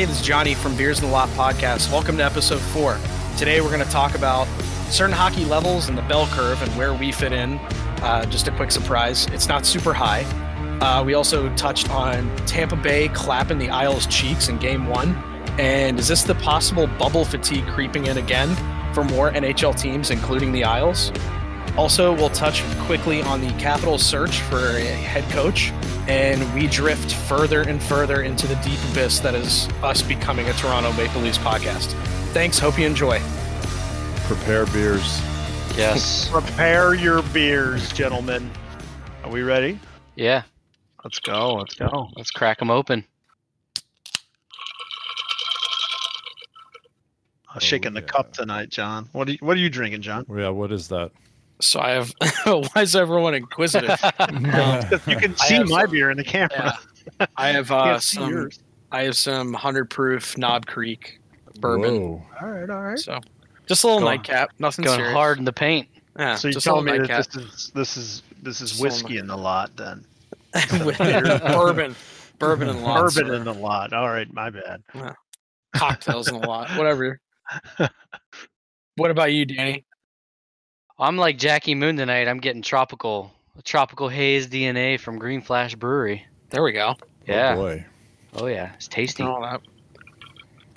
everybody. This is Johnny from Beers in the Lot podcast. Welcome to episode four. Today, we're going to talk about certain hockey levels and the bell curve and where we fit in. Uh, just a quick surprise it's not super high. Uh, we also touched on Tampa Bay clapping the Isles cheeks in game one. And is this the possible bubble fatigue creeping in again for more NHL teams, including the Isles? Also, we'll touch quickly on the capital search for a head coach, and we drift further and further into the deep abyss that is us becoming a Toronto Maple Leafs podcast. Thanks. Hope you enjoy. Prepare beers. Yes. Prepare your beers, gentlemen. Are we ready? yeah. Let's go. Let's go. Let's crack them open. I'm shaking the oh, yeah. cup tonight, John. What are you, What are you drinking, John? Yeah, what is that? So I have. why is everyone inquisitive? You can see my some- beer in the camera. Yeah. I have uh, some. yours. I have some hundred proof Knob Creek bourbon. Whoa. All right, all right. So just a little Going- nightcap. Nothing Going serious. hard in the paint. Yeah, so you're just a little telling me that nightcap. this is this is this is Just whiskey in the lot, then With bourbon, bourbon and lots. bourbon in the lot. All right, my bad. cocktails in the lot. Whatever. what about you, Danny? I'm like Jackie Moon tonight. I'm getting tropical, tropical haze DNA from Green Flash Brewery. There we go. Yeah. Oh boy. Oh yeah, it's tasty. All that.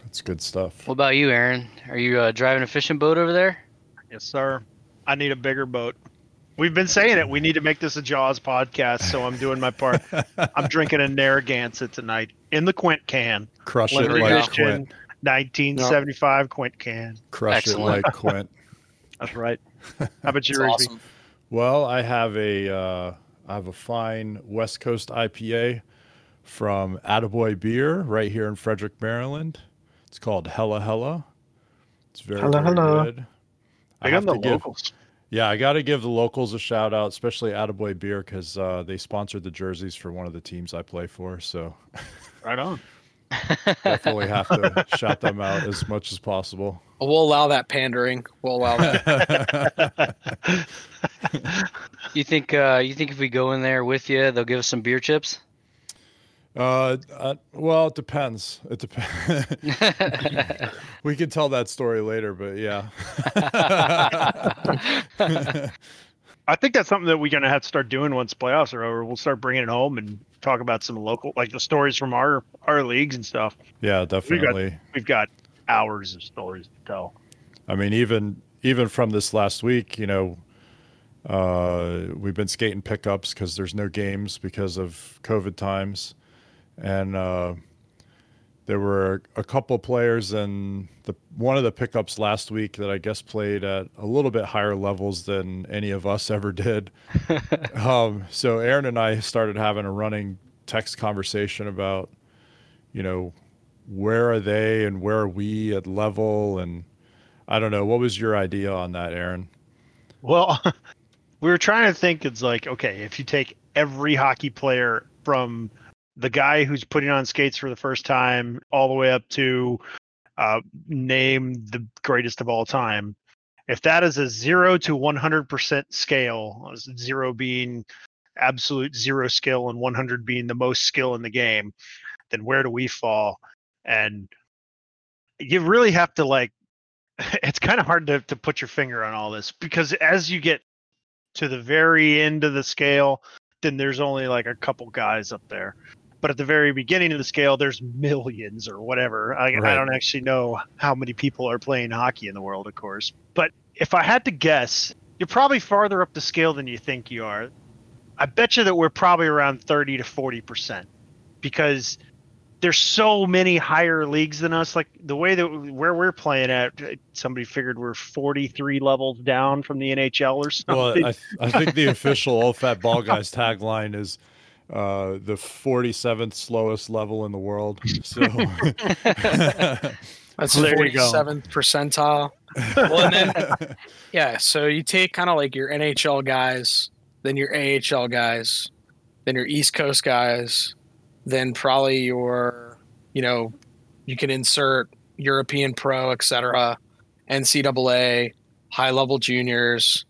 That's good stuff. What about you, Aaron? Are you uh, driving a fishing boat over there? Yes, sir. I need a bigger boat. We've been saying it. We need to make this a Jaws podcast, so I'm doing my part. I'm drinking a Narragansett tonight in the Quint can, Crush it like Quint. 1975 Quint can. Crush Excellent. it like Quint. That's right. How about you, It's Rigby? awesome. Well, I have a uh, I have a fine West Coast IPA from Attaboy Beer right here in Frederick, Maryland. It's called Hella Hella. It's very, Hella very Hella. good. I I got have the to give, locals. yeah, I got to give the locals a shout out, especially Attaboy Beer, because uh, they sponsored the jerseys for one of the teams I play for. So Right on. definitely have to shout them out as much as possible. We'll allow that pandering. We'll allow that. You think? Uh, you think if we go in there with you, they'll give us some beer chips? Uh, uh, well, it depends. It depends. we can tell that story later, but yeah. I think that's something that we're gonna have to start doing once playoffs are over. We'll start bringing it home and talk about some local, like the stories from our our leagues and stuff. yeah, definitely. We've got hours of stories to tell. I mean, even even from this last week, you know, uh, we've been skating pickups because there's no games because of COVID times, and uh, there were a couple players in the one of the pickups last week that I guess played at a little bit higher levels than any of us ever did. um, so Aaron and I started having a running text conversation about, you know, where are they and where are we at level and I don't know. What was your idea on that, Aaron? Well, we were trying to think. It's like okay, if you take every hockey player from the guy who's putting on skates for the first time all the way up to uh, name the greatest of all time. If that is a zero to 100% scale, zero being absolute zero skill and 100 being the most skill in the game, then where do we fall? And you really have to like, it's kind of hard to, to put your finger on all this because as you get to the very end of the scale, then there's only like a couple guys up there. But at the very beginning of the scale, there's millions or whatever. I, I don't actually know how many people are playing hockey in the world, of course. But if I had to guess, you're probably farther up the scale than you think you are. I bet you that we're probably around 30 to 40 percent because there's so many higher leagues than us. Like the way that where we're playing at, somebody figured we're 43 levels down from the NHL or something. Well, I, I think the official Old Fat Ball Guys tagline is uh, the 47th slowest level in the world. So, That's There the 47th percentile. Well, and then yeah, so you take kind of like your NHL guys, then your AHL guys, then your East Coast guys, then probably your, you know, you can insert European Pro, etc., NCAA, high level juniors,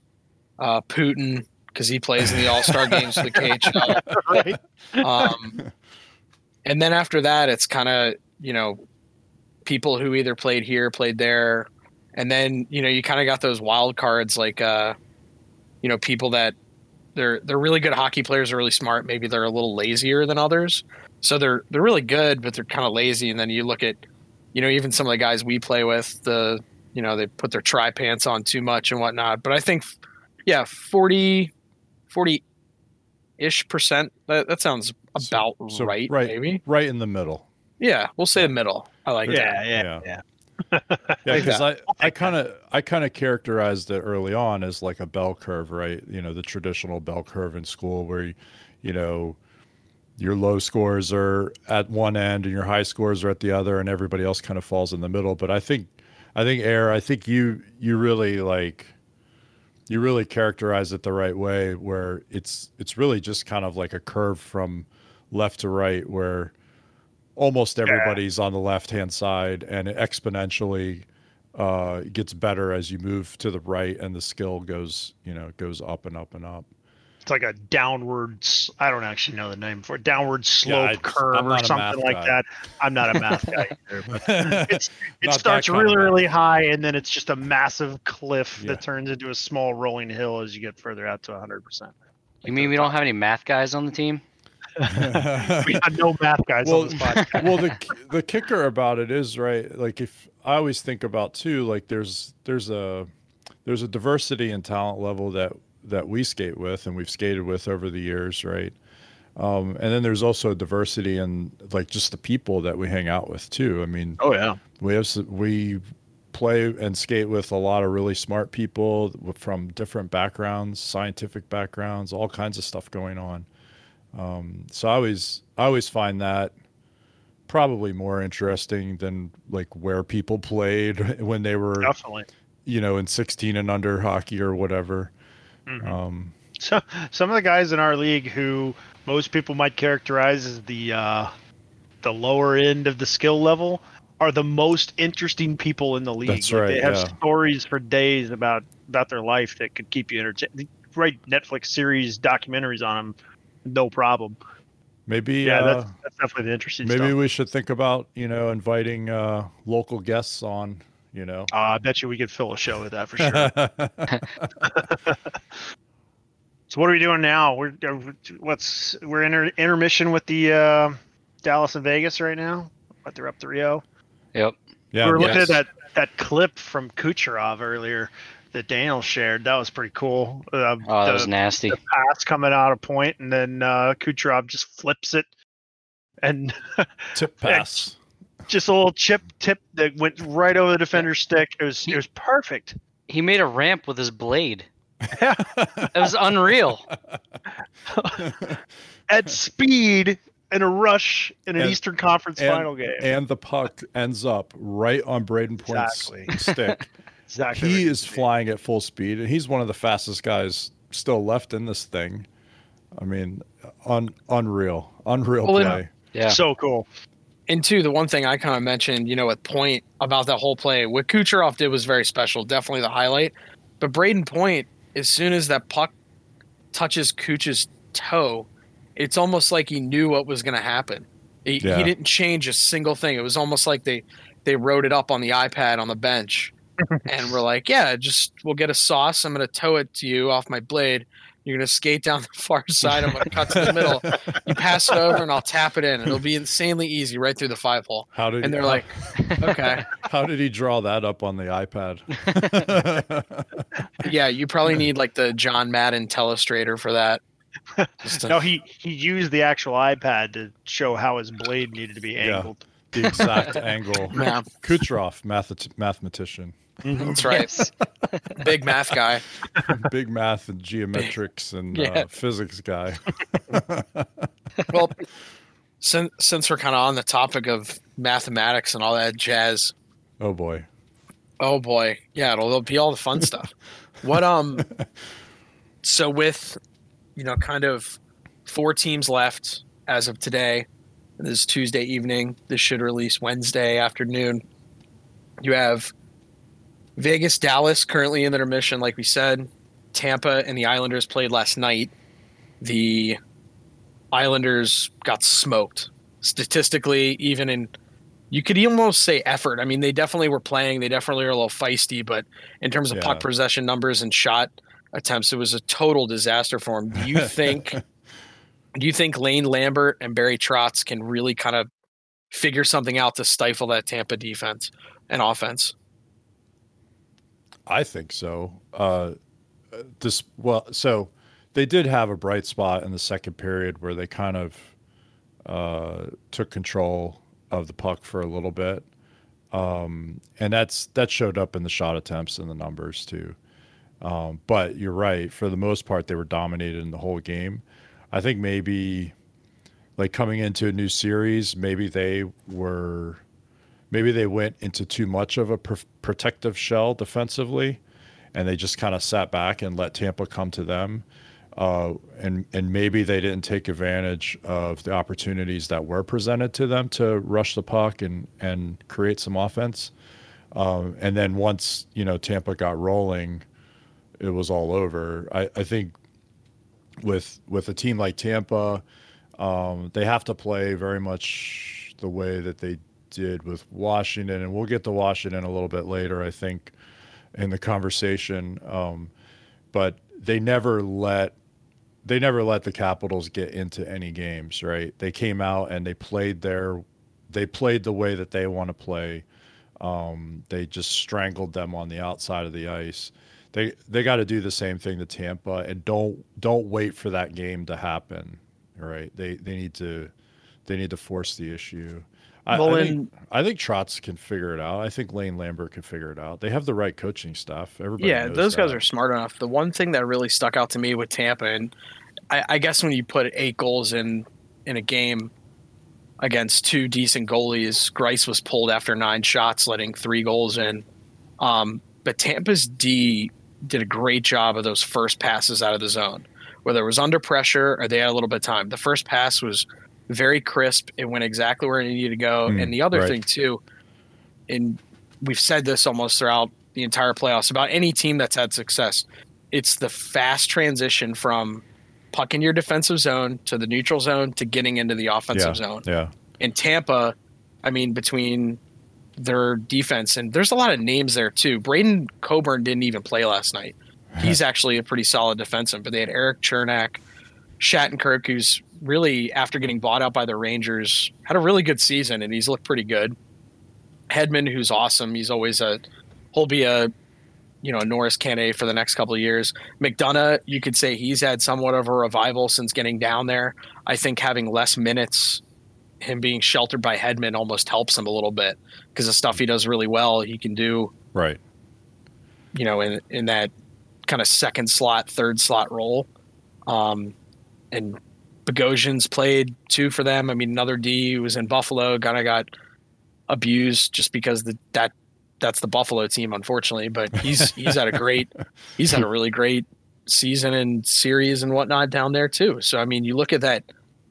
uh, Putin because he plays in the All Star games for the KHL. right? Um, and then after that, it's kind of you know, people who either played here, played there, and then you know you kind of got those wild cards like, uh, you know, people that they're they're really good hockey players, are really smart. Maybe they're a little lazier than others, so they're they're really good, but they're kind of lazy. And then you look at, you know, even some of the guys we play with, the you know they put their tri pants on too much and whatnot. But I think, yeah, 40, 40 ish percent. That, that sounds about So- so right, right, maybe. right in the middle. Yeah, we'll say the middle. I like that. yeah, yeah, Yeah. Yeah. Because. I, I kind of I kind of characterized it early on as like a bell curve, right? You know, the traditional bell curve in school where you, you know your low scores are at one end and your high scores are at the other, and everybody else kind of falls in the middle. But I think I think Air, I think you you really like you really characterize it the right way where it's it's really just kind of like a curve from left to right where almost everybody's on the left hand side and it exponentially uh, gets better as you move to the right and the skill goes you know goes up and up and up It's like a downward. i don't actually know the name for it. Downward slope I- curve or not a math something like guy. that. I'm not a math guy either. But it's, it starts really, really high, and then it's just a massive cliff Yeah. that turns into a small rolling hill as you get further out to 100. percent You mean we don't have any math guys on the team? We got no math guys well, on this podcast. well, the the kicker about it is right. Like if I always think about too, like there's there's a there's a diversity and talent level that that we skate with and we've skated with over the years, right? Um, and then there's also diversity in like just the people that we hang out with too. I mean, Oh yeah, we have we play and skate with a lot of really smart people from different backgrounds, scientific backgrounds, all kinds of stuff going on. Um, so I always I always find that probably more interesting than like where people played when they were definitely. you know in 16 and under hockey or whatever. Mhm. Um, So some of the guys in our league who most people might characterize as the uh, the lower end of the skill level are the most interesting people in the league. That's right, They have yeah. stories for days about about their life that could keep you entertained. Write Netflix series documentaries on them, no problem. maybe Yeah, uh, that's, that's definitely the interesting maybe stuff. we should think about you know inviting uh, local guests on. You know. Uh, I bet you we could fill a show with that for sure. so what are we doing now? We're uh, what's we're inter, intermission with the uh, Dallas and Vegas right now. But they're up 3-0. Yep. yeah, we were looking yes. at that that clip from Kucherov earlier that Daniel shared. That was pretty cool. Uh, Oh, that the, was nasty. the pass coming out of point, and then uh, Kucherov just flips it, and tip pass. just a little chip tip that went right over the defender's stick. It was it was perfect. He made a ramp with his blade. It was unreal. at speed in a rush in an And- Eastern Conference and- final game. and the puck ends up right on Brayden Point's Exactly. stick. Exactly. he what it is flying at full speed, and he's one of the fastest guys still left in this thing. I mean, un- unreal, unreal Well, play. Yeah. So cool. And two, the one thing I kind of mentioned, you know, at point about that whole play, what Kucherov did was very special, definitely the highlight. But Brayden Point, as soon as that puck touches Cooch's toe, it's almost like he knew what was going to happen. He, Yeah. he didn't change a single thing. It was almost like they they wrote it up on the iPad on the bench, and we're like, yeah, just we'll get a sauce. I'm going to tow it to you off my blade. You're going to skate down the far side. I'm going to cut to the middle. You pass it over, and I'll tap it in. It'll be insanely easy right through the five hole. How did And they're like, okay, how did he draw that up on the iPad? yeah, you probably need like the John Madden telestrator for that. To- No, he he used the actual iPad to show how his blade needed to be angled. Yeah. angled. the exact angle. Yeah. Kucherov, math- mathematician, That's right. Yes. Big math guy. big math and geometrics and Yeah. uh, physics guy. Well, since since we're kind of on the topic of mathematics and all that jazz, Oh boy. oh boy, yeah, it'll, it'll be all the fun stuff. What um, so with you know, kind of four teams left as of today. This is Tuesday evening. This should release Wednesday afternoon. You have Vegas, Dallas currently in intermission, like we said. Tampa and the Islanders played last night. The Islanders got smoked. Statistically, even in you could almost say effort. I mean, they definitely were playing. They definitely were a little feisty, but in terms of Yeah. puck possession numbers and shot attempts, it was a total disaster for them. Do you think? do you think Lane Lambert and Barry Trotz can really kind of figure something out to stifle that Tampa defense and offense? I think so. Uh, this well, so they did have a bright spot in the second period where they kind of uh, took control of the puck for a little bit, um, and that's that showed up in the shot attempts and the numbers too. Um, but you're right. For the most part, they were dominated in the whole game. I think maybe like coming into a new series, maybe they were maybe they went into too much of a pr- protective shell defensively, and they just kind of sat back and let Tampa come to them. Uh, and and maybe they didn't take advantage of the opportunities that were presented to them to rush the puck and and create some offense. Um, and then once you know Tampa got rolling, it was all over. I, I think with with a team like Tampa, um, they have to play very much the way that they did with Washington, and we'll get to Washington a little bit later, I think, in the conversation. Um, but they never let they never let the Capitals get into any games, right? They came out and they played their they played the way that they want to play. Um, they just strangled them on the outside of the ice. They they got to do the same thing to Tampa and don't don't wait for that game to happen. Right? They they need to they need to force the issue. I, I think I think Trotz can figure it out. I think Lane Lambert can figure it out. They have the right coaching staff. Everybody yeah, those guys are smart enough. The one thing that really stuck out to me with Tampa, and I, I guess when you put eight goals in in a game against two decent goalies, Greiss was pulled after nine shots, letting three goals in. Um, but Tampa's D did a great job of those first passes out of the zone, whether it was under pressure or they had a little bit of time. The first pass was very crisp. It went exactly where it needed to go. Mm, and the other right. thing too, and we've said this almost throughout the entire playoffs about any team that's had success. It's the fast transition from puck in your defensive zone to the neutral zone to getting into the offensive yeah, zone. Yeah. In Tampa, I mean, between their defense and there's a lot of names there too. Braydon Coburn didn't even play last night. He's actually a pretty solid defenseman, but they had Erik Cernak, Shattenkirk, who's really after getting bought out by the Rangers, had a really good season and he's looked pretty good. Hedman, who's awesome. He's always a he'll be a you know a Norris candidate for the next couple of years. McDonagh, you could say he's had somewhat of a revival since getting down there. I think having less minutes, him being sheltered by Hedman almost helps him a little bit because the stuff he does really well, he can do Right. you know, in in that kind of second slot, third slot role. Um, and Bogosian's played two for them. I mean, another D was in Buffalo kind of got abused just because the that that's the Buffalo team, unfortunately. But he's he's had a great he's had a really great season and series and whatnot down there too. So I mean, you look at that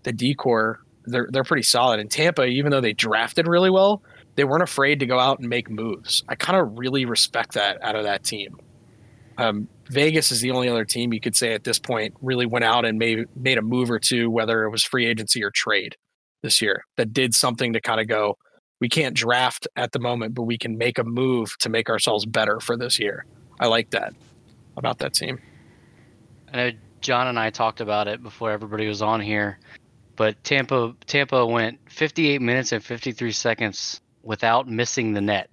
the decor, they're they're pretty solid. In Tampa, even though they drafted really well, they weren't afraid to go out and make moves. I kind of really respect that out of that team. Um, Vegas is the only other team you could say at this point really went out and made made a move or two, whether it was free agency or trade this year, that did something to kind of go. We can't draft at the moment, but we can make a move to make ourselves better for this year. I like that about that team. I know John and I talked about it before everybody was on here, but Tampa Tampa went 58 minutes and 53 seconds without missing the net.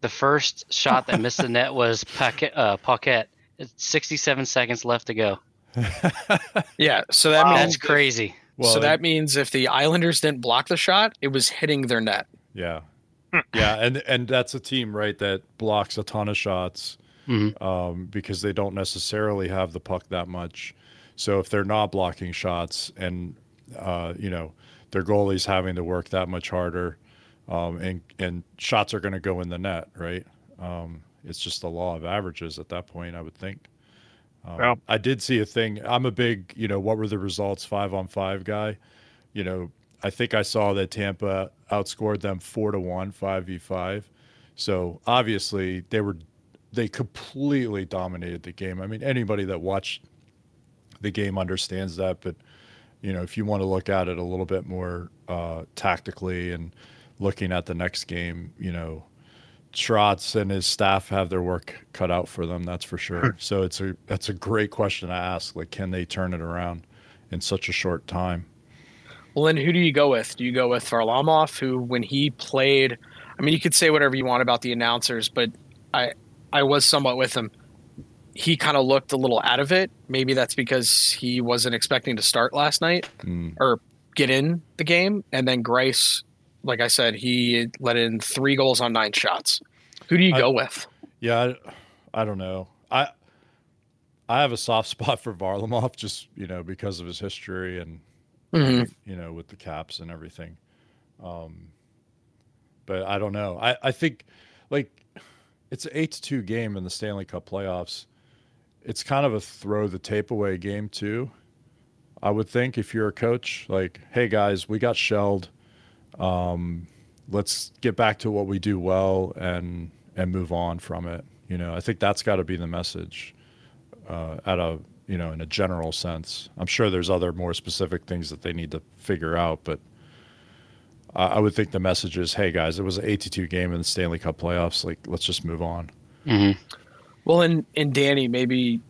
The first shot that missed the net was Paquette. Uh, Paquette. It's 67 seconds left to go. Yeah, so that Wow. means That's crazy. Well, so that means if the Islanders didn't block the shot, it was hitting their net. yeah. yeah, and and that's a team, right, that blocks a ton of shots Mhm. um, because they don't necessarily have the puck that much. So if they're not blocking shots and uh, you know their goalie's having to work that much harder, um, and and shots are going to go in the net, right? Um, it's just the law of averages at that point, I would think. Um, Yeah. I did see a thing. I'm a big, you know, what were the results five on five guy. You know, I think I saw that Tampa outscored them four to one, five v five. So obviously they were, they completely dominated the game. I mean, anybody that watched the game understands that. But you know, if you want to look at it a little bit more uh, tactically and looking at the next game, you know, Trotz and his staff have their work cut out for them. That's for sure. so it's a that's a great question to ask. Like, can they turn it around in such a short time? Well, then who do you go with? Do you go with Varlamov, who when he played, I mean, you could say whatever you want about the announcers, but I I was somewhat with him. He kind of looked a little out of it. Maybe that's because he wasn't expecting to start last night Mm. or get in the game. And then Greiss, like I said, he let in three goals on nine shots. Who do you I- go with? Yeah, I, I don't know. I I have a soft spot for Varlamov just you know because of his history and Mhm. you know with the caps and everything. Um, but I don't know. I I think like it's an eight to two game in the Stanley Cup playoffs. It's kind of a throw the tape away game too. I would think if you're a coach, like, hey guys, we got shelled. Um, let's get back to what we do well and and move on from it. You know, I think that's got to be the message uh, at a you know in a general sense. I'm sure there's other more specific things that they need to figure out, but I, I would think the message is, hey guys, it was an 82 game in the Stanley Cup playoffs. Like, let's just move on. Mm-hmm. Well, and, and Danny, maybe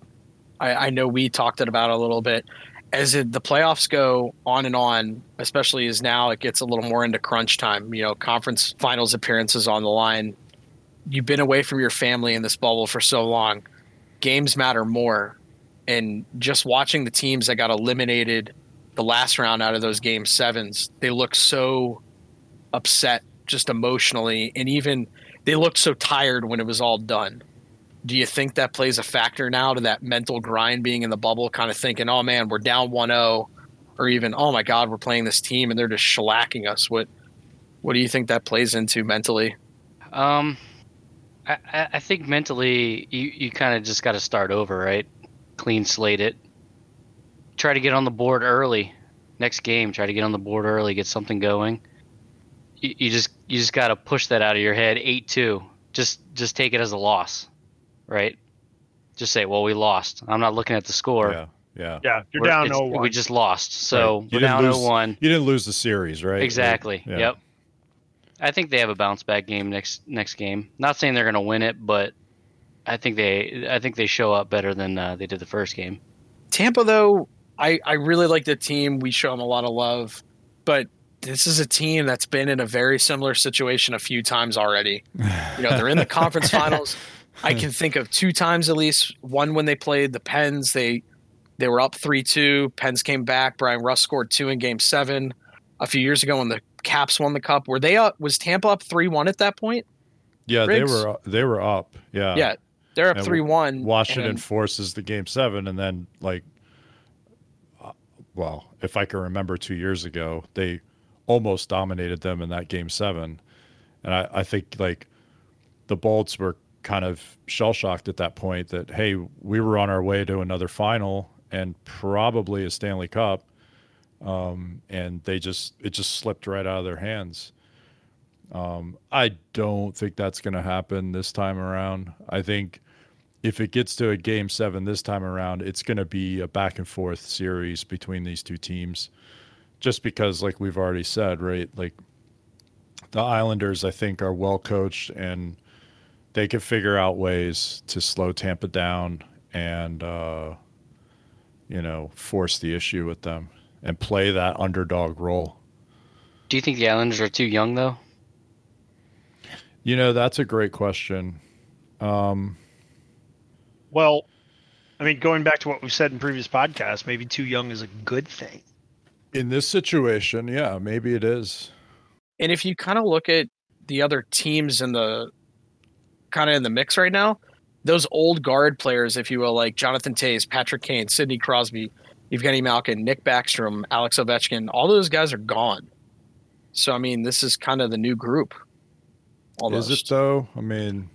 I, I know we talked it about a little bit. As it, the playoffs go on and on, especially as now it gets a little more into crunch time, you know, conference finals appearances on the line. You've been away from your family in this bubble for so long. Games matter more. And just watching the teams that got eliminated the last round out of those game sevens, they look so upset just emotionally. And even they looked so tired when it was all done do you think that plays a factor now to that mental grind being in the bubble kind of thinking oh man we're down 1-0 or even oh my god we're playing this team and they're just shellacking us what what do you think that plays into mentally Um, I, I I think mentally you, you kind of just got to start over, right? Clean slate it. Try to get on the board early. Next game, try to get on the board early, get something going. You, you just you just got to push that out of your head. Eight two. Just just take it as a loss, right? Just say, well, we lost. I'm not looking at the score. Yeah, yeah. Yeah, you're We're- down it's- 0 We just lost. So Right. You we're didn't down lose- 0-1. You didn't lose the series, right? Like, Exactly. yeah. Yep. I think they have a bounce back game next next game. Not saying they're going to win it, but I think they I think they show up better than uh, they did the first game. tampa though i i really like the team we show them a lot of love but this is a team that's been in a very similar situation a few times already you know they're in the conference finals i can think of two times at least one when they played the pens they they were up 3-2 pens came back bryan rust scored two in game seven a few years ago when the caps won the cup were they up was tampa up 3-1 at that point Yeah, they Riggs. were they were up. Yeah. yeah they're up 3-1 Washington and- forces the game seven, and then like, uh, well, if I can remember two years ago, they almost dominated them in that game seven, and I, I think like the Bolts were kind of shell shocked at that point that hey, we were on our way to another final and probably a Stanley Cup, um, and they just it just slipped right out of their hands. Um, I don't think that's going to happen this time around. I think if it gets to a game seven this time around, it's going to be a back and forth series between these two teams. Just because, like we've already said, right? Like the Islanders, I think, are well coached and they could figure out ways to slow Tampa down and, uh, you know, force the issue with them and play that underdog role. Do you think the Islanders are too young though? You know, that's a great question. Um, Well, I mean, going back to what we've said in previous podcasts, maybe too young is a good thing. in this situation, yeah, maybe it is. And if you kind of look at the other teams in the kind of in the mix right now, those old guard players, if you will, like Jonathan Toews, Patrick Kane, Sidney Crosby, Evgeny Malkin, Nick Backstrom, Alex Ovechkin, all those guys are gone. So I mean, this is kind of the new group. Almost. Is it though? I mean,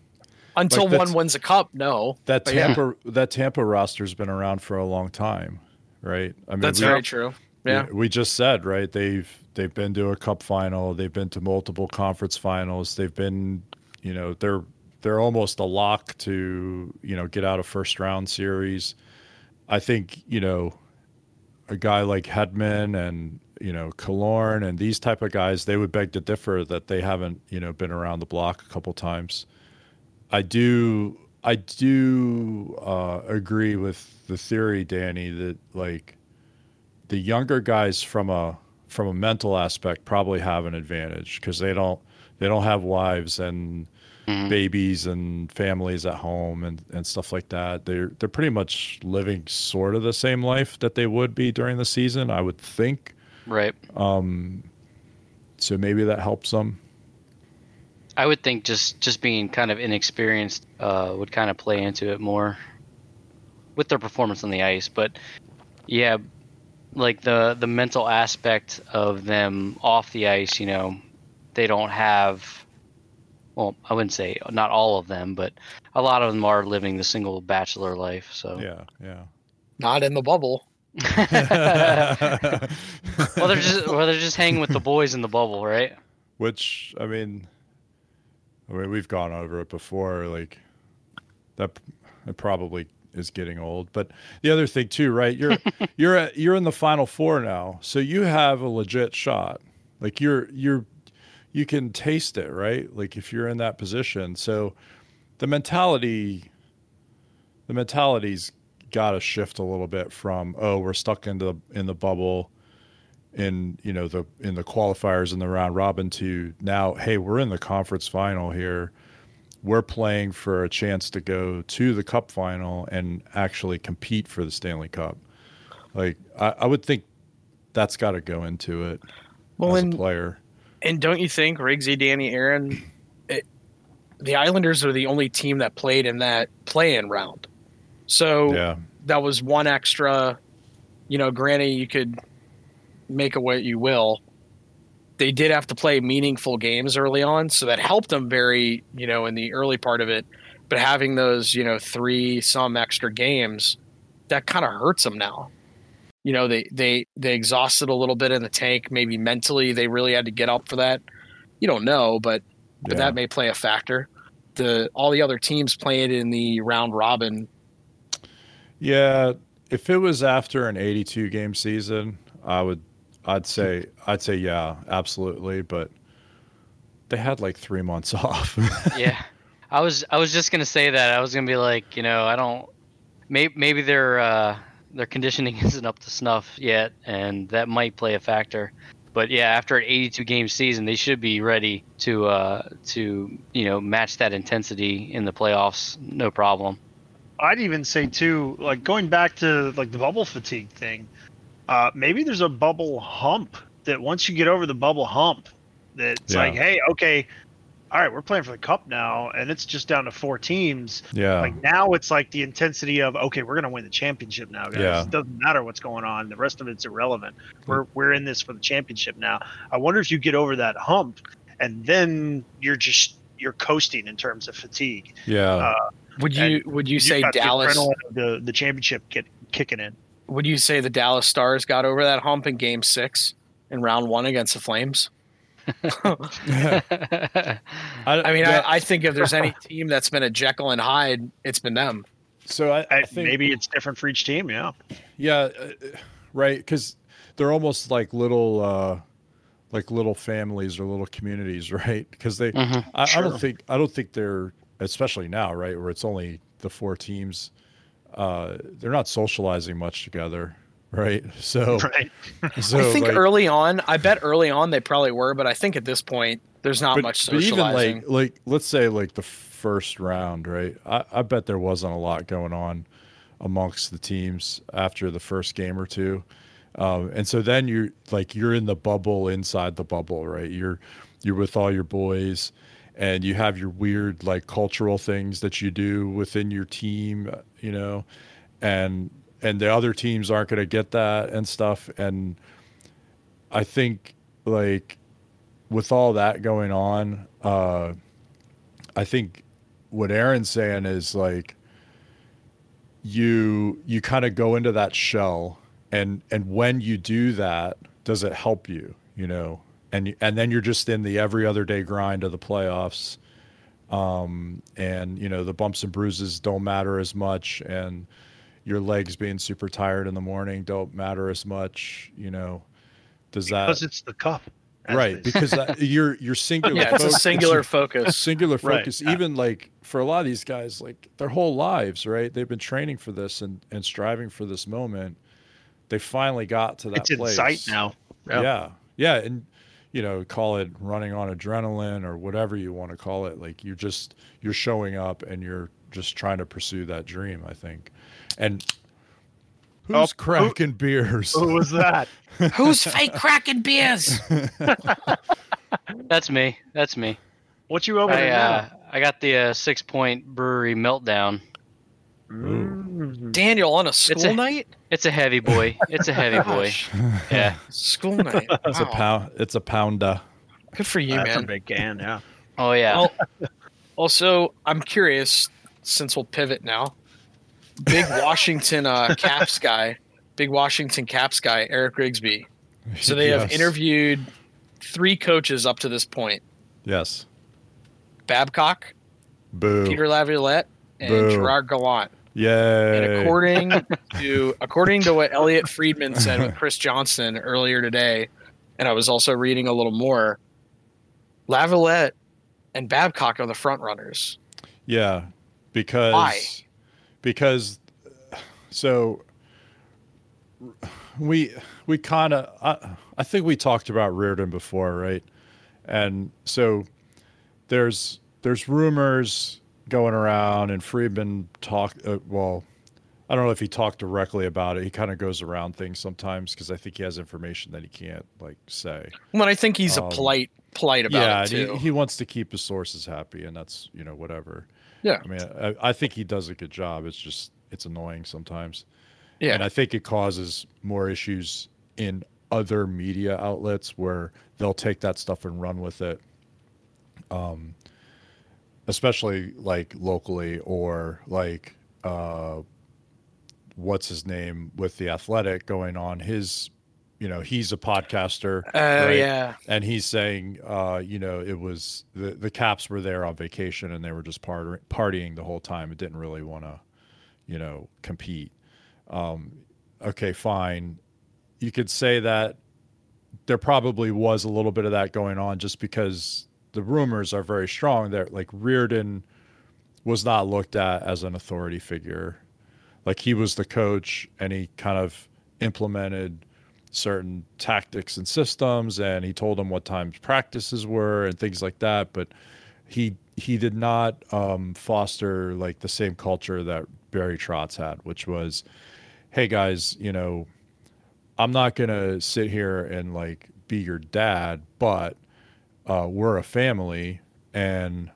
Until like, one wins a cup, no. that But yeah. Tampa that Tampa roster's been around for a long time, right? I mean, That's we, very true. Yeah. we, we just said right. They've they've been to a cup final. They've been to multiple conference finals. They've been, you know, they're they're almost a lock to you know get out of first round series. I think you know a guy like Hedman and you know, Killorn and these type of guys, they would beg to differ that they haven't, you know, been around the block a couple times. I do, I do uh, agree with the theory, Danny, that like the younger guys from a from a mental aspect probably have an advantage because they don't they don't have wives and mm-hmm. babies and families at home and, and stuff like that. They're they're pretty much living sort of the same life that they would be during the season, I would think. Right. Um, so maybe that helps them. I would think just just being kind of inexperienced uh, would kind of play into it more with their performance on the ice. But yeah, like the the mental aspect of them off the ice, you know, they don't have. Well, I wouldn't say not all of them, but a lot of them are living the single bachelor life. So yeah, yeah. Not in the bubble. well, they're just well, they're just hanging with the boys in the bubble, right? Which I mean, I mean, we've gone over it before. Like that, it probably is getting old. But the other thing too, right? You're you're at, you're in the final four now, so you have a legit shot. Like you're you're you can taste it, right? Like if you're in that position. So the mentality, the mentality's got to shift a little bit from oh we're stuck in the, in the bubble in you know the in the qualifiers in the round robin to now hey we're in the conference final here we're playing for a chance to go to the cup final and actually compete for the stanley cup like i, I would think that's got to go into it well, as and, a player and don't you think riggsy danny aaron it, the islanders are the only team that played in that play-in round so yeah. that was one extra you know granny, you could make of what you will. They did have to play meaningful games early on, so that helped them very, you know, in the early part of it. But having those, you know, three some extra games, that kind of hurts them now. You know, they they they exhausted a little bit in the tank. Maybe mentally, they really had to get up for that. You don't know, but but yeah. that may play a factor. The all the other teams playing in the round robin. Yeah, if it was after an 82 game season, I would I'd say I'd say yeah, absolutely, but they had like 3 months off. yeah. I was I was just going to say that. I was going to be like, you know, I don't maybe maybe their uh their conditioning isn't up to snuff yet and that might play a factor. But yeah, after an 82 game season, they should be ready to uh to, you know, match that intensity in the playoffs no problem. I'd even say too, like going back to like the bubble fatigue thing uh, maybe there's a bubble hump that once you get over the bubble hump, that's yeah. like, hey, okay, all right, we're playing for the cup now, and it's just down to four teams. Yeah. Like now it's like the intensity of okay, we're gonna win the championship now, guys. Yeah. It doesn't matter what's going on. The rest of it's irrelevant. We're we're in this for the championship now. I wonder if you get over that hump, and then you're just you're coasting in terms of fatigue. Yeah. Uh, would you would you say Dallas the the championship get kicking in? would you say the Dallas Stars got over that hump in Game Six in Round One against the Flames? I, I, mean, I, I, think if there's any team that's been a Jekyll and Hyde, it's been them. So I, I think maybe it's different for each team. Yeah. Yeah. Uh, right. Because they're almost like little, uh, like little families or little communities, right? Because they, mm-hmm. I, sure. I don't think, I don't think they're, especially now, right, where it's only the four teams uh, they're not socializing much together, right? So, right. so I think like, early on, I bet early on they probably were, but I think at this point there's not but, much socializing. But even like, like let's say like the first round, right? I, I bet there wasn't a lot going on amongst the teams after the first game or two. Um, and so then you're like you're in the bubble inside the bubble, right? You're you're with all your boys and you have your weird like cultural things that you do within your team you know and and the other teams aren't going to get that and stuff and i think like with all that going on uh i think what aaron's saying is like you you kind of go into that shell and and when you do that does it help you you know? And and then you're just in the every other day grind of the playoffs um, and you know the bumps and bruises don't matter as much and your legs being super tired in the morning don't matter as much you know does that because it's the cup. right? Because that, you're you're singular. Yeah, it's a focus- singular focus. singular Right, focus. yeah. Even like for a lot of these guys, like their whole lives, right? They've been training for this and and striving for this moment. They finally got to that it's in place. sight now. Yeah. Yeah. yeah, and you know, call it running on adrenaline or whatever you want to call it. Like you're just you're showing up and you're just trying to pursue that dream. I think, and who's Oh, who- cracking beers? Who was that? Who's fake cracking beers? That's me. That's me. What you over I there uh, I got the uh, six point brewery meltdown. now? Mm. Daniel on a school a- night? It's a heavy boy. It's a heavy boy. Yeah. school night. It's a pound. It's a pounder. Good for you, That's a man. big can, yeah. Oh yeah. Well, also, I'm curious since we'll pivot now. Big Washington uh, Caps guy, big Washington Caps guy, Eric Rigsby. So they have interviewed three coaches up to this point: Yes. Babcock, Boo. Peter Laviolette, and Boo. Gerard Gallant. Yeah. And according to according to what Elliotte Friedman said with Chris Johnston earlier today, and I was also reading a little more, Laviolette and Babcock are the front runners. Yeah, because Why? Because so we we kind of I, I think we talked about Reirden before, right? And so there's there's rumors going around, and Friedman talked. Uh, well, I don't know if he talked directly about it. He kind of goes around things sometimes because I think he has information that he can't like say. Well, I think he's Um, a polite polite about yeah, it too. he, he wants to keep his sources happy, and that's you know whatever. Yeah. I mean, I, I think he does a good job. It's just it's annoying sometimes, yeah, and I think it causes more issues in other media outlets where they'll take that stuff and run with it. Um, especially like locally or like uh, what's his name with the athletic going on his you know he's a podcaster uh, right? yeah, and he's saying uh you know it was the the caps were there on vacation and they were just part- partying the whole time. It didn't really want to you know compete. Um okay fine. You could say that there probably was a little bit of that going on just because the rumors are very strong that like Reirden was not looked at as an authority figure. Like he was the coach and he kind of implemented certain tactics and systems and he told them what times practices were and things like that but he he did not um, foster like the same culture that Barry Trotz had which was hey guys you know I'm not gonna sit here and like be your dad but uh, we're a family and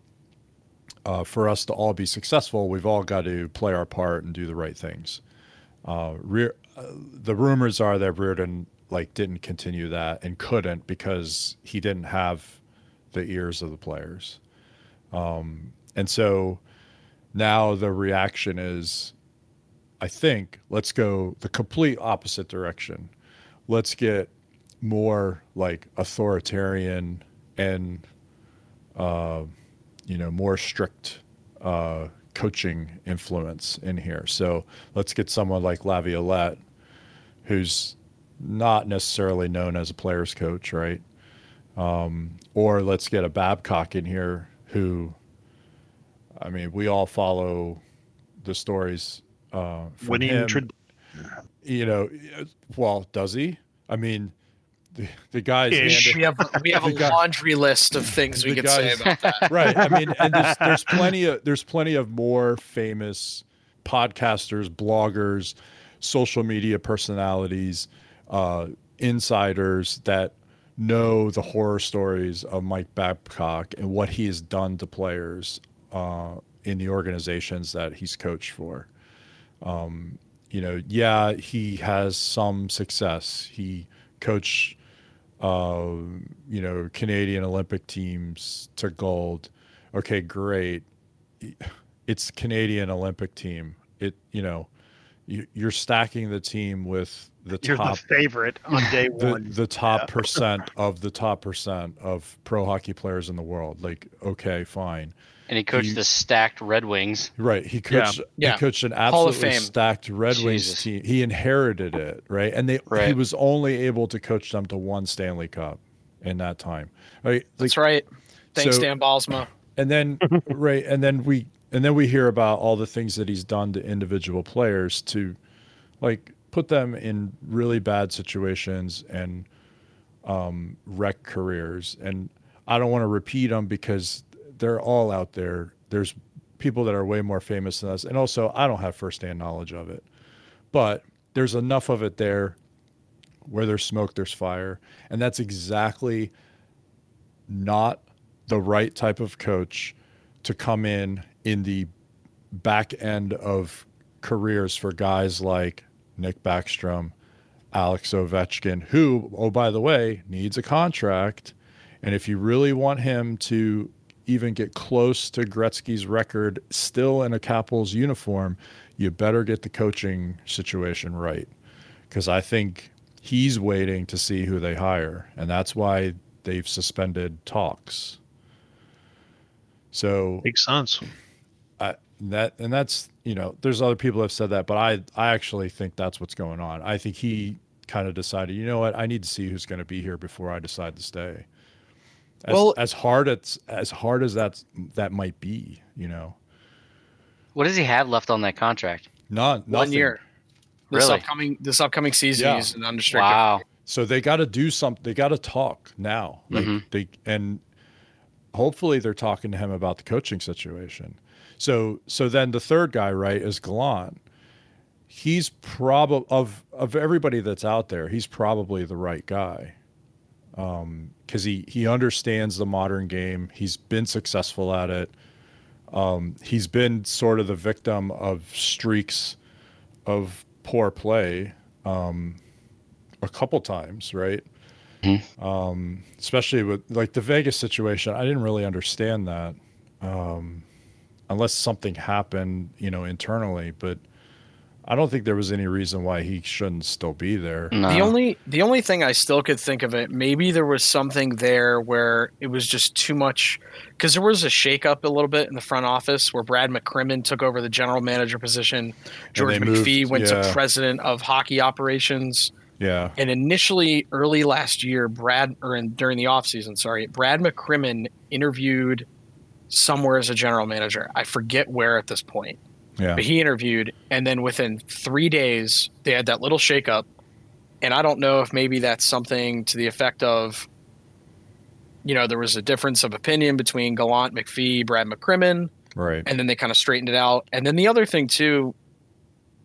uh, for us to all be successful we've all got to play our part and do the right things. Uh, Re- the rumors are that Reirden like didn't continue that and couldn't because he didn't have the ears of the players. Um, and so now the reaction is, I think, let's go the complete opposite direction. Let's get more like authoritarian and, uh, you know, more strict uh, coaching influence in here. So let's get someone like Laviolette, who's not necessarily known as a player's coach, right? Um, or let's get a Babcock in here who, I mean, we all follow the stories uh, from Winning him. trad- you know, well, does he? I mean, the, the guy's Ish. we have we have a guy- laundry list of things we the could say about that. right. I mean, and there's, there's plenty of there's plenty of more famous podcasters, bloggers, social media personalities, uh, insiders that know the horror stories of Mike Babcock and what he has done to players uh, in the organizations that he's coached for. Um, you know, yeah, he has some success. He coached uh, you know, Canadian Olympic teams to gold. Okay, great. It's Canadian Olympic team. It, you know, you're stacking the team with the You're top, the favorite on day one. the top Yeah. percent of the top percent of pro hockey players in the world. Like, okay, fine. And he coached He- the stacked Red Wings. Right. He coached Yeah. he coached an absolutely stacked Red Wings team. He inherited it, right? And they he was only able to coach them to one Stanley Cup in that time. Right. Like, That's right. Thanks, so- Dan Bylsma. and then right and then we and then we hear about all the things that he's done to individual players to like put them in really bad situations and um, wreck careers. And i don't want to repeat them because they're all out there. There's people that are way more famous than us. And also i don't have firsthand knowledge of it. But there's enough of it there where there's smoke there's fire. And that's exactly not the right type of coach to come in in the back end of careers for guys like Nick Backstrom, Alex Ovechkin, who, oh, by the way, needs a contract. And if you really want him to even get close to Gretzky's record still in a Capitals uniform, you better get the coaching situation right. Because I think he's waiting to see who they hire. And that's why they've suspended talks. So Makes sense. I, that and that's you know there's other people have said that, but I I actually think that's what's going on. I think he kind of decided, you know what, I need to see who's going to be here before I decide to stay. As, Well- as hard as as hard as that that might be, you know, What does he have left on that contract? not One nothing. year. This Really? upcoming this upcoming season Yeah. he's an unrestricted. Wow. So they got to do something. They got to talk now. Like Mhm. they and hopefully they're talking to him about the coaching situation. So so then the third guy, right, is Gallant. He's probably of of everybody that's out there, he's probably the right guy. Um, because he he understands the modern game. He's been successful at it. Um, he's been sort of the victim of streaks of poor play. Um, a couple times, right? Um, especially with like the Vegas situation, I didn't really understand that, um, unless something happened, you know, internally. But I don't think there was any reason why he shouldn't still be there. No. The only the only thing I still could think of it, maybe there was something there where it was just too much because there was a shakeup a little bit in the front office where Brad McCrimmon took over the general manager position. George they moved- McPhee went yeah. to president of hockey operations. Yeah, And initially, early last year, Brad or in, during the offseason, sorry, Brad McCrimmon interviewed somewhere as a general manager. I forget where at this point. yeah, But he interviewed, and then within three days, they had that little shakeup. And I don't know if maybe that's something to the effect of, you know, there was a difference of opinion between Gallant, McPhee, Brad McCrimmon, right. and then they kind of straightened it out. And then the other thing too,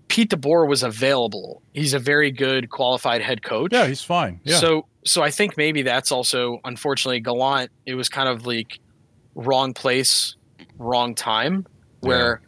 Pete DeBoer was available. He's a very good qualified head coach. Yeah, he's fine. Yeah, So so I think maybe that's also unfortunately Gallant. It was kind of like wrong place, wrong time, where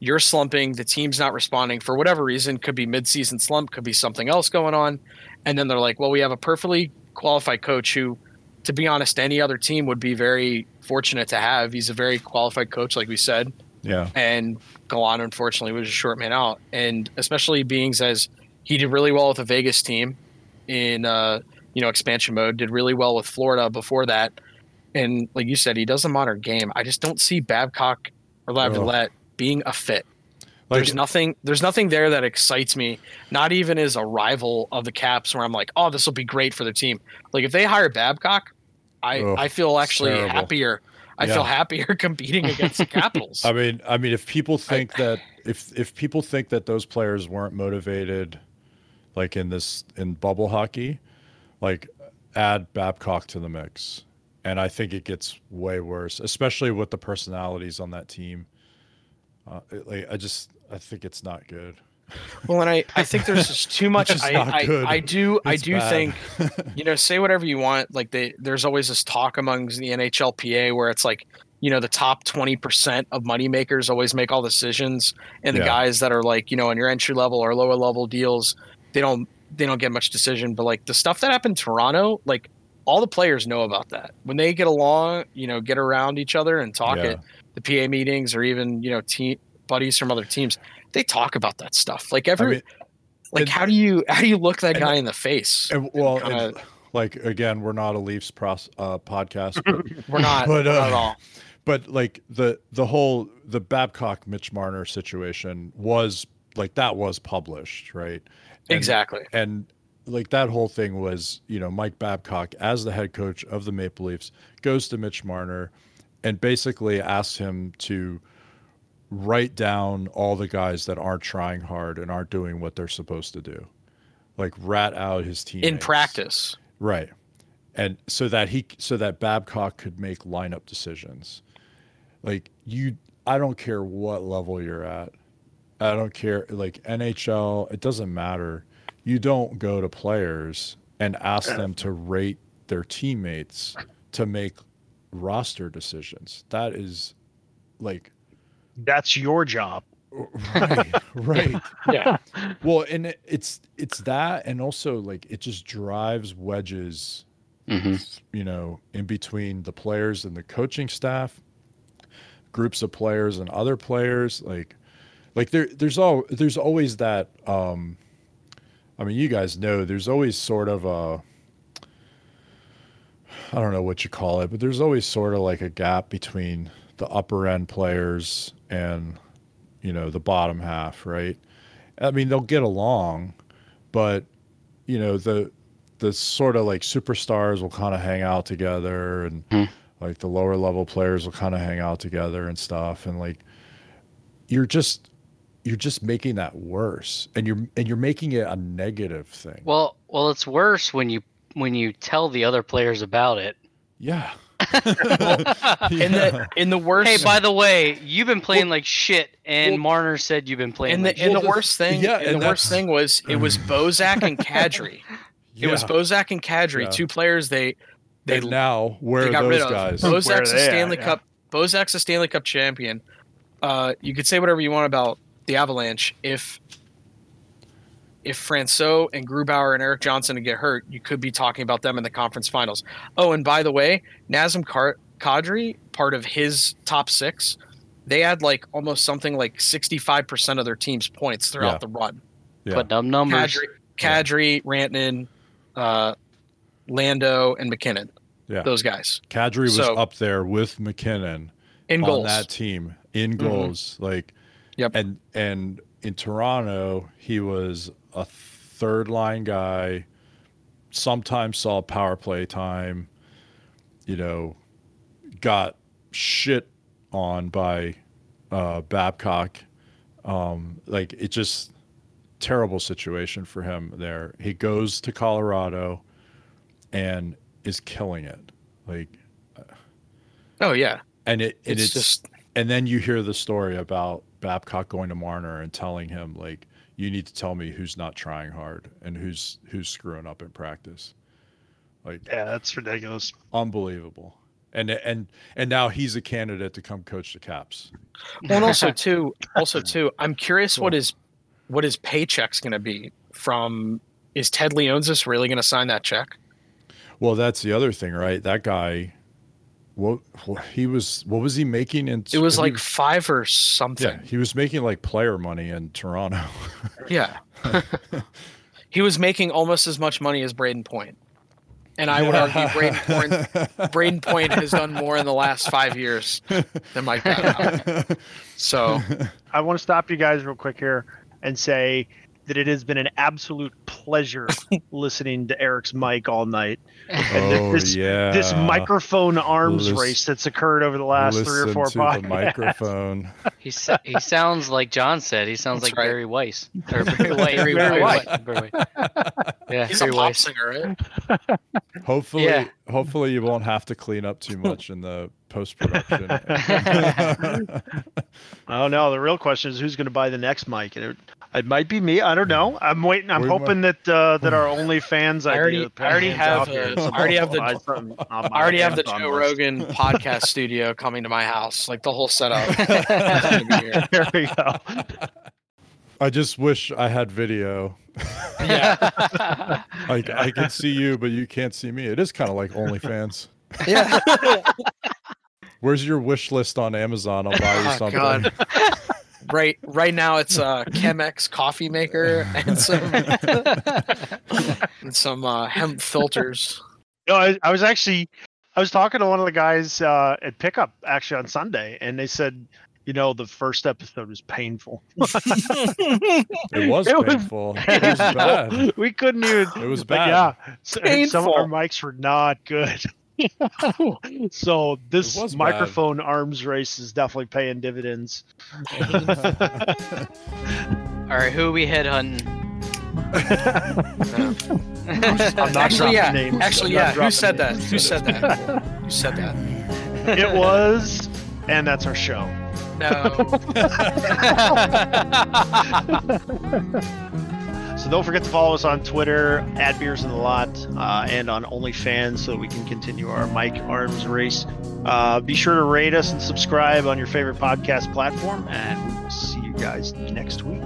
you're slumping, the team's not responding for whatever reason. Could be midseason slump, could be something else going on, and then they're like, well, we have a perfectly qualified coach who, to be honest, any other team would be very fortunate to have. He's a very qualified coach, like we said yeah, and Gallant unfortunately was a short man out. And especially being as he did really well with the Vegas team in uh, you know expansion mode, did really well with Florida before that. And like you said, he does a modern game. I just don't see Babcock or Laviolette being a fit. like there's nothing there's nothing there that excites me. Not even as a rival of the Caps where I'm like, oh, this will be great for the team. Like if they hire Babcock, I, Ugh, I feel actually happier. I Yeah. feel happier competing against the Capitals. I mean, I mean, if people think that if if people think that those players weren't motivated, like in this in bubble hockey, like add Babcock to the mix, and I think it gets way worse, especially with the personalities on that team. Uh, it- like I just I think it's not good. Well, and I, I think there's just too much. It's I, I. I do I do bad. think you know say whatever you want. Like they there's always this talk among the NHLPA where it's like you know the top twenty percent of moneymakers always make all decisions, and the Yeah. guys that are like you know on your entry level or lower level deals, they don't they don't get much decision. But like the stuff that happened in Toronto, like all the players know about that when they get along, you know, get around each other and talk Yeah. at the PA meetings or even you know team buddies from other teams. They talk about that stuff. Like every I mean, like and- how do you how do you look that and- guy in the face? and, well, kinda- and, like again, we're not a Leafs pros, uh, podcast, but We're not, But, we're not uh, at all. but like the the whole the Babcock Mitch Marner situation was like that was published, right? And- exactly. and like that whole thing was, you know, Mike Babcock as the head coach of the Maple Leafs goes to Mitch Marner and basically asks him to write down all the guys that aren't trying hard and aren't doing what they're supposed to do. Like rat out his team In practice. Right. And so that he so that Babcock could make lineup decisions. Like you I don't care what level you're at. I don't care like NHL, it doesn't matter. You don't go to players and ask them to rate their teammates to make roster decisions. That is like That's your job. right, right. Yeah. Well, and it, it's it's that and also like it just drives wedges hmm you know, in between the players and the coaching staff, groups of players and other players. Like, like there, there's all there's always that. Um, I mean, you guys know there's always sort of a. I don't know what you call it, but there's always sort of like a gap between the upper end players and, you know, the bottom half, right? I mean, they'll get along, but you know the the sort of like superstars will kind of hang out together and Hmm. like the lower level players will kind of hang out together and stuff and like you're just you're just making that worse and you're and you're making it a negative thing Well, well, it's worse when you when you tell the other players about it. yeah In the in the worst Hey, by the way, you've been playing like shit, and well, Marner said you've been playing. and like the and the worst thing yeah, and and the worst thing was it was Bozak and Kadri. It was Bozak and Kadri, Yeah. two players they they and now where they are got rid those of. guys Where Bozak's a they at? Stanley Yeah. Cup. Bozak's a Stanley Cup champion. Uh, you could say whatever you want about the Avalanche. If if Francouz and Grubauer and Erik Johnson get hurt, you could be talking about them in the conference finals. Oh, and by the way, Nazem Kar- Kadri, part of his top six, they had like almost something like sixty five percent of their team's points throughout Yeah. the run. yeah. Putting up numbers. Kadri, Kadri, Rantanen, uh, Lando, and MacKinnon. Yeah. Those guys Kadri was So- up there with MacKinnon in on goals. that team in goals. Like, Yep. and and in Toronto, he was a third line guy. Sometimes saw power play time. You know, got shit on by uh, Babcock. Um, like it just terrible situation for him there. He goes to Colorado and is killing it. Like Oh yeah, and it it's, it's, just and then you hear the story about Babcock going to Marner and telling him like you need to tell me who's not trying hard and who's who's screwing up in practice. Like Yeah, that's ridiculous. unbelievable. And and and now he's a candidate to come coach the Caps. well, and also too, also too. I'm curious what Cool. his what his paycheck's going to be from. Is Ted Leonsis really going to sign that check? Well, that's the other thing, right? That guy what, what he was what was he making in It was he like five or something. yeah, he was making like player money in Toronto. Yeah. he was making almost as much money as Brayden And I would argue Brayden Point Brayden Point has done more in the last five years than Mike Babcock. So I want to stop you guys real quick here and say that it has been an absolute pleasure listening to Eric's mic all night. And oh this, yeah. this microphone arms Listen- race that's occurred over the last three or four to podcasts. the microphone. He sa- he sounds like John said. He sounds That's like right. Barry Weiss or Barry White. Barry Barry White. White. Barry White. Yeah, he's a Barry pop Weiss. singer, right? Hopefully, Yeah. hopefully you won't have to clean up too much in the post production. Oh no, the real question is who's going to buy the next mic? And it, it might be me. I don't know. I'm waiting. I'm We hoping that uh, that our OnlyFans I already- idea. I already have out. I already have the- Buy something on my I already have the Joe list. Rogan podcast studio coming to my house, like the whole setup. is gonna be here. There we go. I just wish I had video. Yeah, Like I can see you, but you can't see me. It is kind of like OnlyFans. yeah. Where's your wish list on Amazon? I'll buy you Oh, something. God. Right, right now it's a Chemex coffee maker and some and some uh, hemp filters. No, I, I was actually I was talking to one of the guys uh, at pickup actually on Sunday, and they said, you know, the first episode was painful. It was It was painful. It was bad. we couldn't even. It was bad. yeah, so- some of our mics were not good. so this was bad. microphone arms race is definitely paying dividends. All right, who are we headhunting? I'm not actually, dropping yeah. names. Actually, I'm not yeah. Who dropping said that? names. Who said that? Who said that? It was, and that's our show. No. So don't forget to follow us on Twitter at Beers in the Lot uh, and on OnlyFans so that we can continue our mic Arms race. Uh, be sure to rate us and subscribe on your favorite podcast platform, and we will see you guys next week.